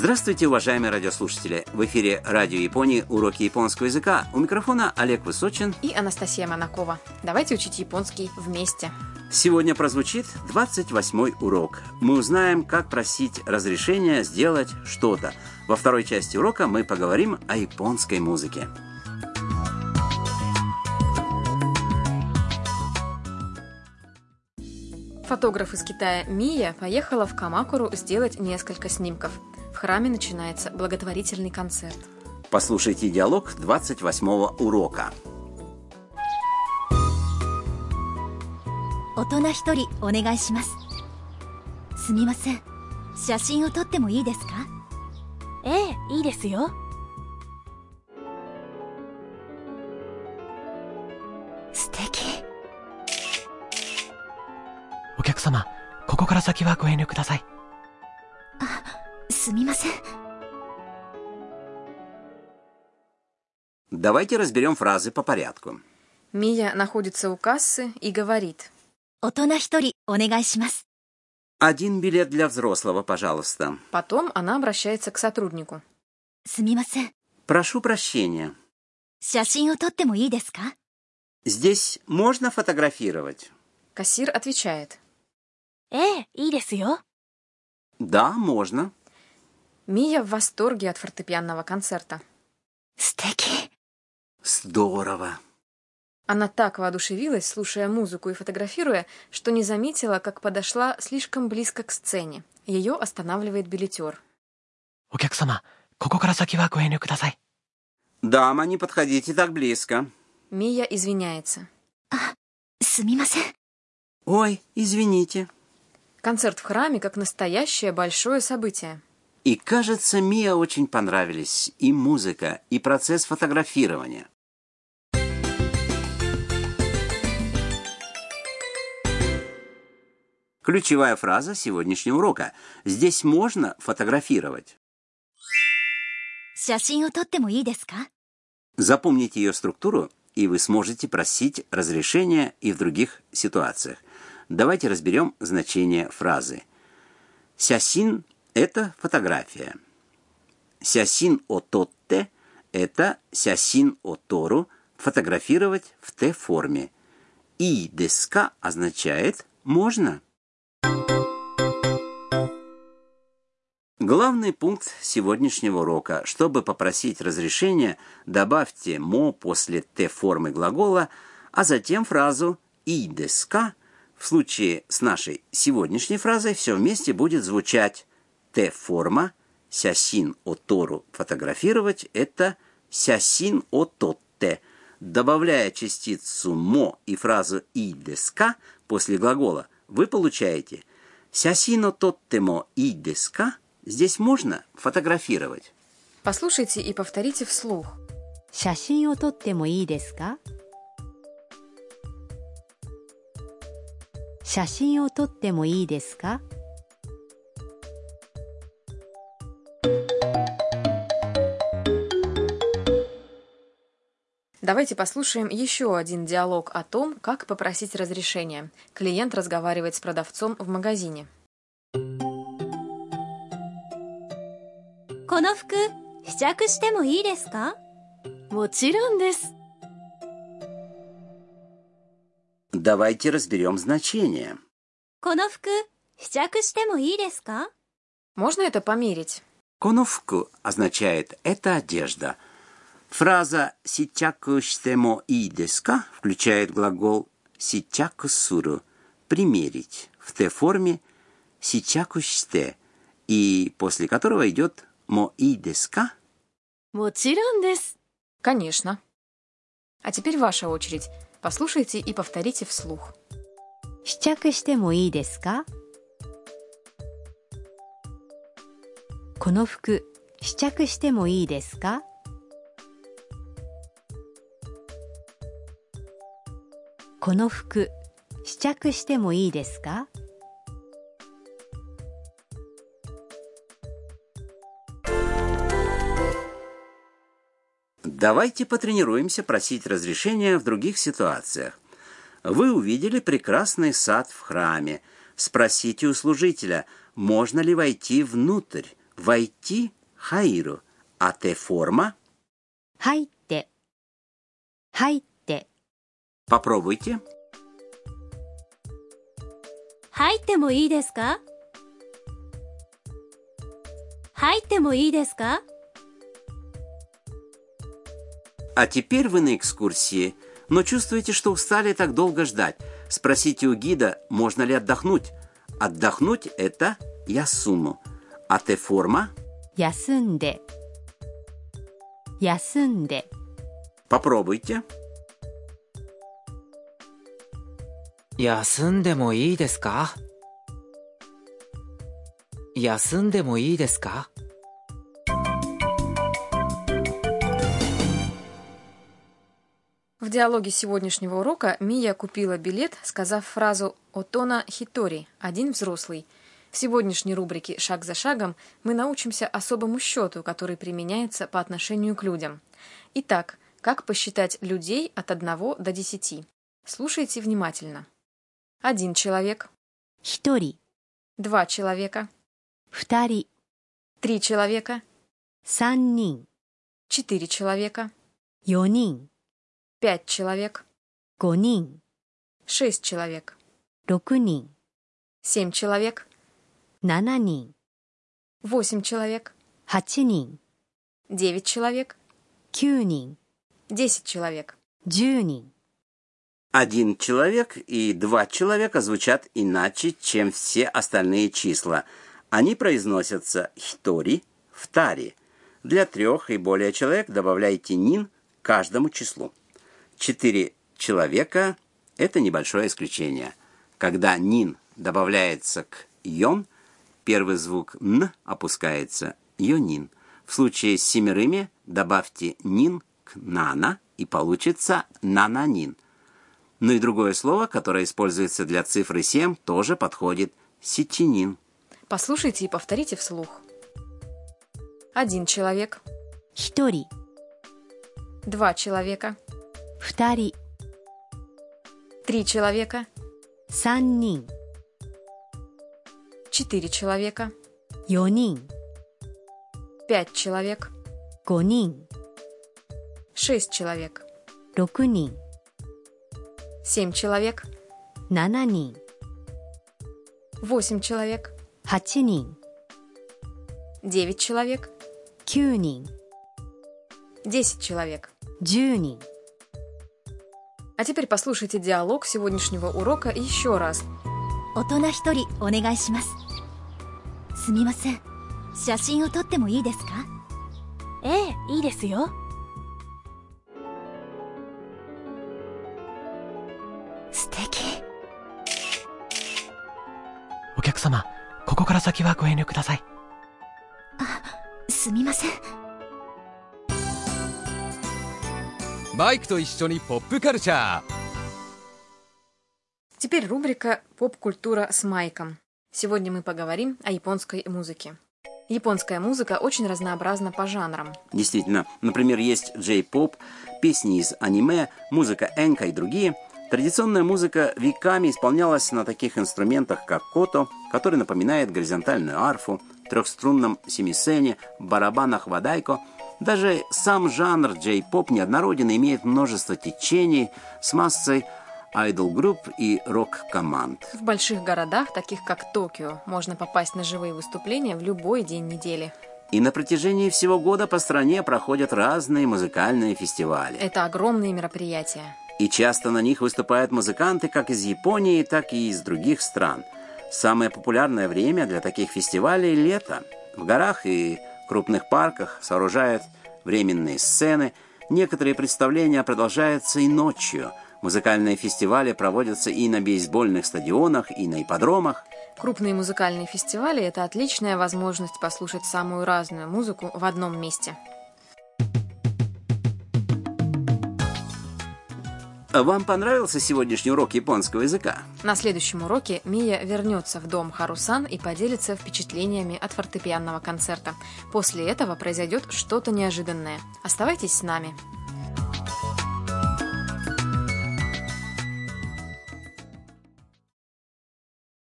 Здравствуйте, уважаемые радиослушатели! В эфире Радио Японии уроки японского языка. У микрофона Олег Высочин и Анастасия Монакова. Давайте учить японский вместе. Сегодня прозвучит 28 урок. Мы узнаем, как просить разрешения сделать что-то. Во второй части урока мы поговорим о японской музыке. Фотограф из Китая Мия поехала в Камакуру сделать несколько снимков – храме начинается благотворительный концерт. Послушайте диалог 28-го урока. 大人一人お願いしますすみません写真を撮ってもいいですかええいいですよ素敵お客様ここから先はご遠慮ください すみません Давайте разберем фразы по порядку. Мия находится у кассы и говорит. 大人一人お願いします Один билет для взрослого, пожалуйста. Потом она обращается к сотруднику. すみません Прошу прощения. 写真を撮ってもいいですか Здесь можно фотографировать? Кассир отвечает. ええいいですよ Да, можно. Мия в восторге от фортепианного концерта. «Стеки!» «Здорово!» Она так воодушевилась, слушая музыку и фотографируя, что не заметила, как подошла слишком близко к сцене. Ее останавливает билетер. «Дама, не подходите так близко». Мия извиняется. «А, сумимасен». «Ой, извините». Концерт в храме как настоящее большое событие. И, кажется, Мия очень понравились и музыка, и процесс фотографирования. Ключевая фраза сегодняшнего урока. Здесь можно фотографировать. Запомните ее структуру, и вы сможете просить разрешения и в других ситуациях. Давайте разберем значение фразы. Сясин это фотография. Сясин о тотте – это сясин о тору – фотографировать в Т-форме. И деска означает «можно». Главный пункт сегодняшнего урока. Чтобы попросить разрешения, добавьте «мо» после «т» формы глагола, а затем фразу «и деска». В случае с нашей сегодняшней фразой все вместе будет звучать «т» – «сясин о тору» – «фотографировать» – это «сясин о тотте». Добавляя частицу «мо» и фразу «и деска» после глагола, вы получаете «сясино тоттемо и деска» Здесь можно фотографировать. Послушайте и повторите вслух. 写真を撮ってもいいですか写真を撮ってもいいですか Давайте послушаем еще один диалог о том, как попросить разрешения. Клиент разговаривает с продавцом в магазине. この服試着してもいいですかもちろんです Давайте разберем значение. この服試着してもいいですか Можно это померить? Коновку означает «это одежда». Фраза «сичаку штемо и деска» включает глагол «сичаку суру» – «примерить» в Т-форме «сичаку ште» и после которого идет «мо и деска» もちろんです Конечно. А теперь ваша очередь. Послушайте и повторите вслух. 試着してもいいですかこの服試着してもいいですか この服試着してもいいですか Давайте потренируемся просить разрешения в других ситуациях. Вы увидели прекрасный сад в храме. Спросите у служителя, можно ли войти внутрь. войти хайру, а Т-форма 入って入って、 попробуйте. 入ってもいいですか入ってもいいですか А теперь вы на экскурсии, но чувствуете, что устали так долго ждать. Спросите у гида, можно ли отдохнуть. Отдохнуть – это ясуну, а Т-форма 休んで休んで попробуйте. 休んでもいいですか休んでもいいですか В диалоге сегодняшнего урока Мия купила билет, сказав фразу «Отона Хитори» – «один взрослый». В сегодняшней рубрике «Шаг за шагом» мы научимся особому счету, который применяется по отношению к людям. Итак, как посчитать людей от 1 до 10? Слушайте внимательно. Один человек. Хитори. Два человека. Втари. Три человека. Саннин. Четыре человека. Йонин. Пять человек. Гонин. Шесть человек. Рокунин. Семь человек. Нананин. Восемь человек. Хачинин. Девять человек. Кюнин. Десять человек. Джунин. Один человек и два человека звучат иначе, чем все остальные числа. Они произносятся хитори, втари. Для трех и более человек добавляйте нин каждому числу. Четыре человека – это небольшое исключение. Когда нин добавляется к йон, первый звук н опускается йонин. В случае с семерыми добавьте нин к нана и получится нананин. Ну и другое слово, которое используется для цифры 7, тоже подходит – сетчинин. Послушайте и повторите вслух. Один человек. Хитори. Два человека. Фтари. Три человека. Саннин. Четыре человека. Йонин. Пять человек. Гонин. Шесть человек. Рокунин. семь человек, 七人 восемь человек, 八人 девять человек, 九人 десять человек. 十人 А теперь послушайте диалог сегодняшнего урока еще раз. 大人一人お願いしますすみません写真を撮ってもいいですかええいいですよ 客様、ここから先はご遠慮ください。すみませんマイクと一緒にポップカルチャー Теперь рубрика «Поп-культура с Майком». Сегодня мы поговорим о японской музыке. Японская музыка очень разнообразна по жанрам. Действительно, например, есть джей-поп, песни из аниме, музыка энка и другие. Традиционная музыка веками исполнялась на таких инструментах, как кото, который напоминает горизонтальную арфу, трехструнном семисене, барабанах вадайко. Даже сам жанр джей-поп неоднороден и имеет множество течений с массой айдол-групп и рок-команд. В больших городах, таких как Токио, можно попасть на живые выступления в любой день недели. И на протяжении всего года по стране проходят разные музыкальные фестивали. Это огромные мероприятия. И часто на них выступают музыканты как из Японии, так и из других стран. Самое популярное время для таких фестивалей – лето. В горах и крупных парках сооружают временные сцены. Некоторые представления продолжаются и ночью. Музыкальные фестивали проводятся и на бейсбольных стадионах, и на ипподромах. Крупные музыкальные фестивали – это отличная возможность послушать самую разную музыку в одном месте. Вам понравился сегодняшний урок японского языка? На следующем уроке Мия вернется в дом Харусан и поделится впечатлениями от фортепианного концерта. После этого произойдет что-то неожиданное. Оставайтесь с нами.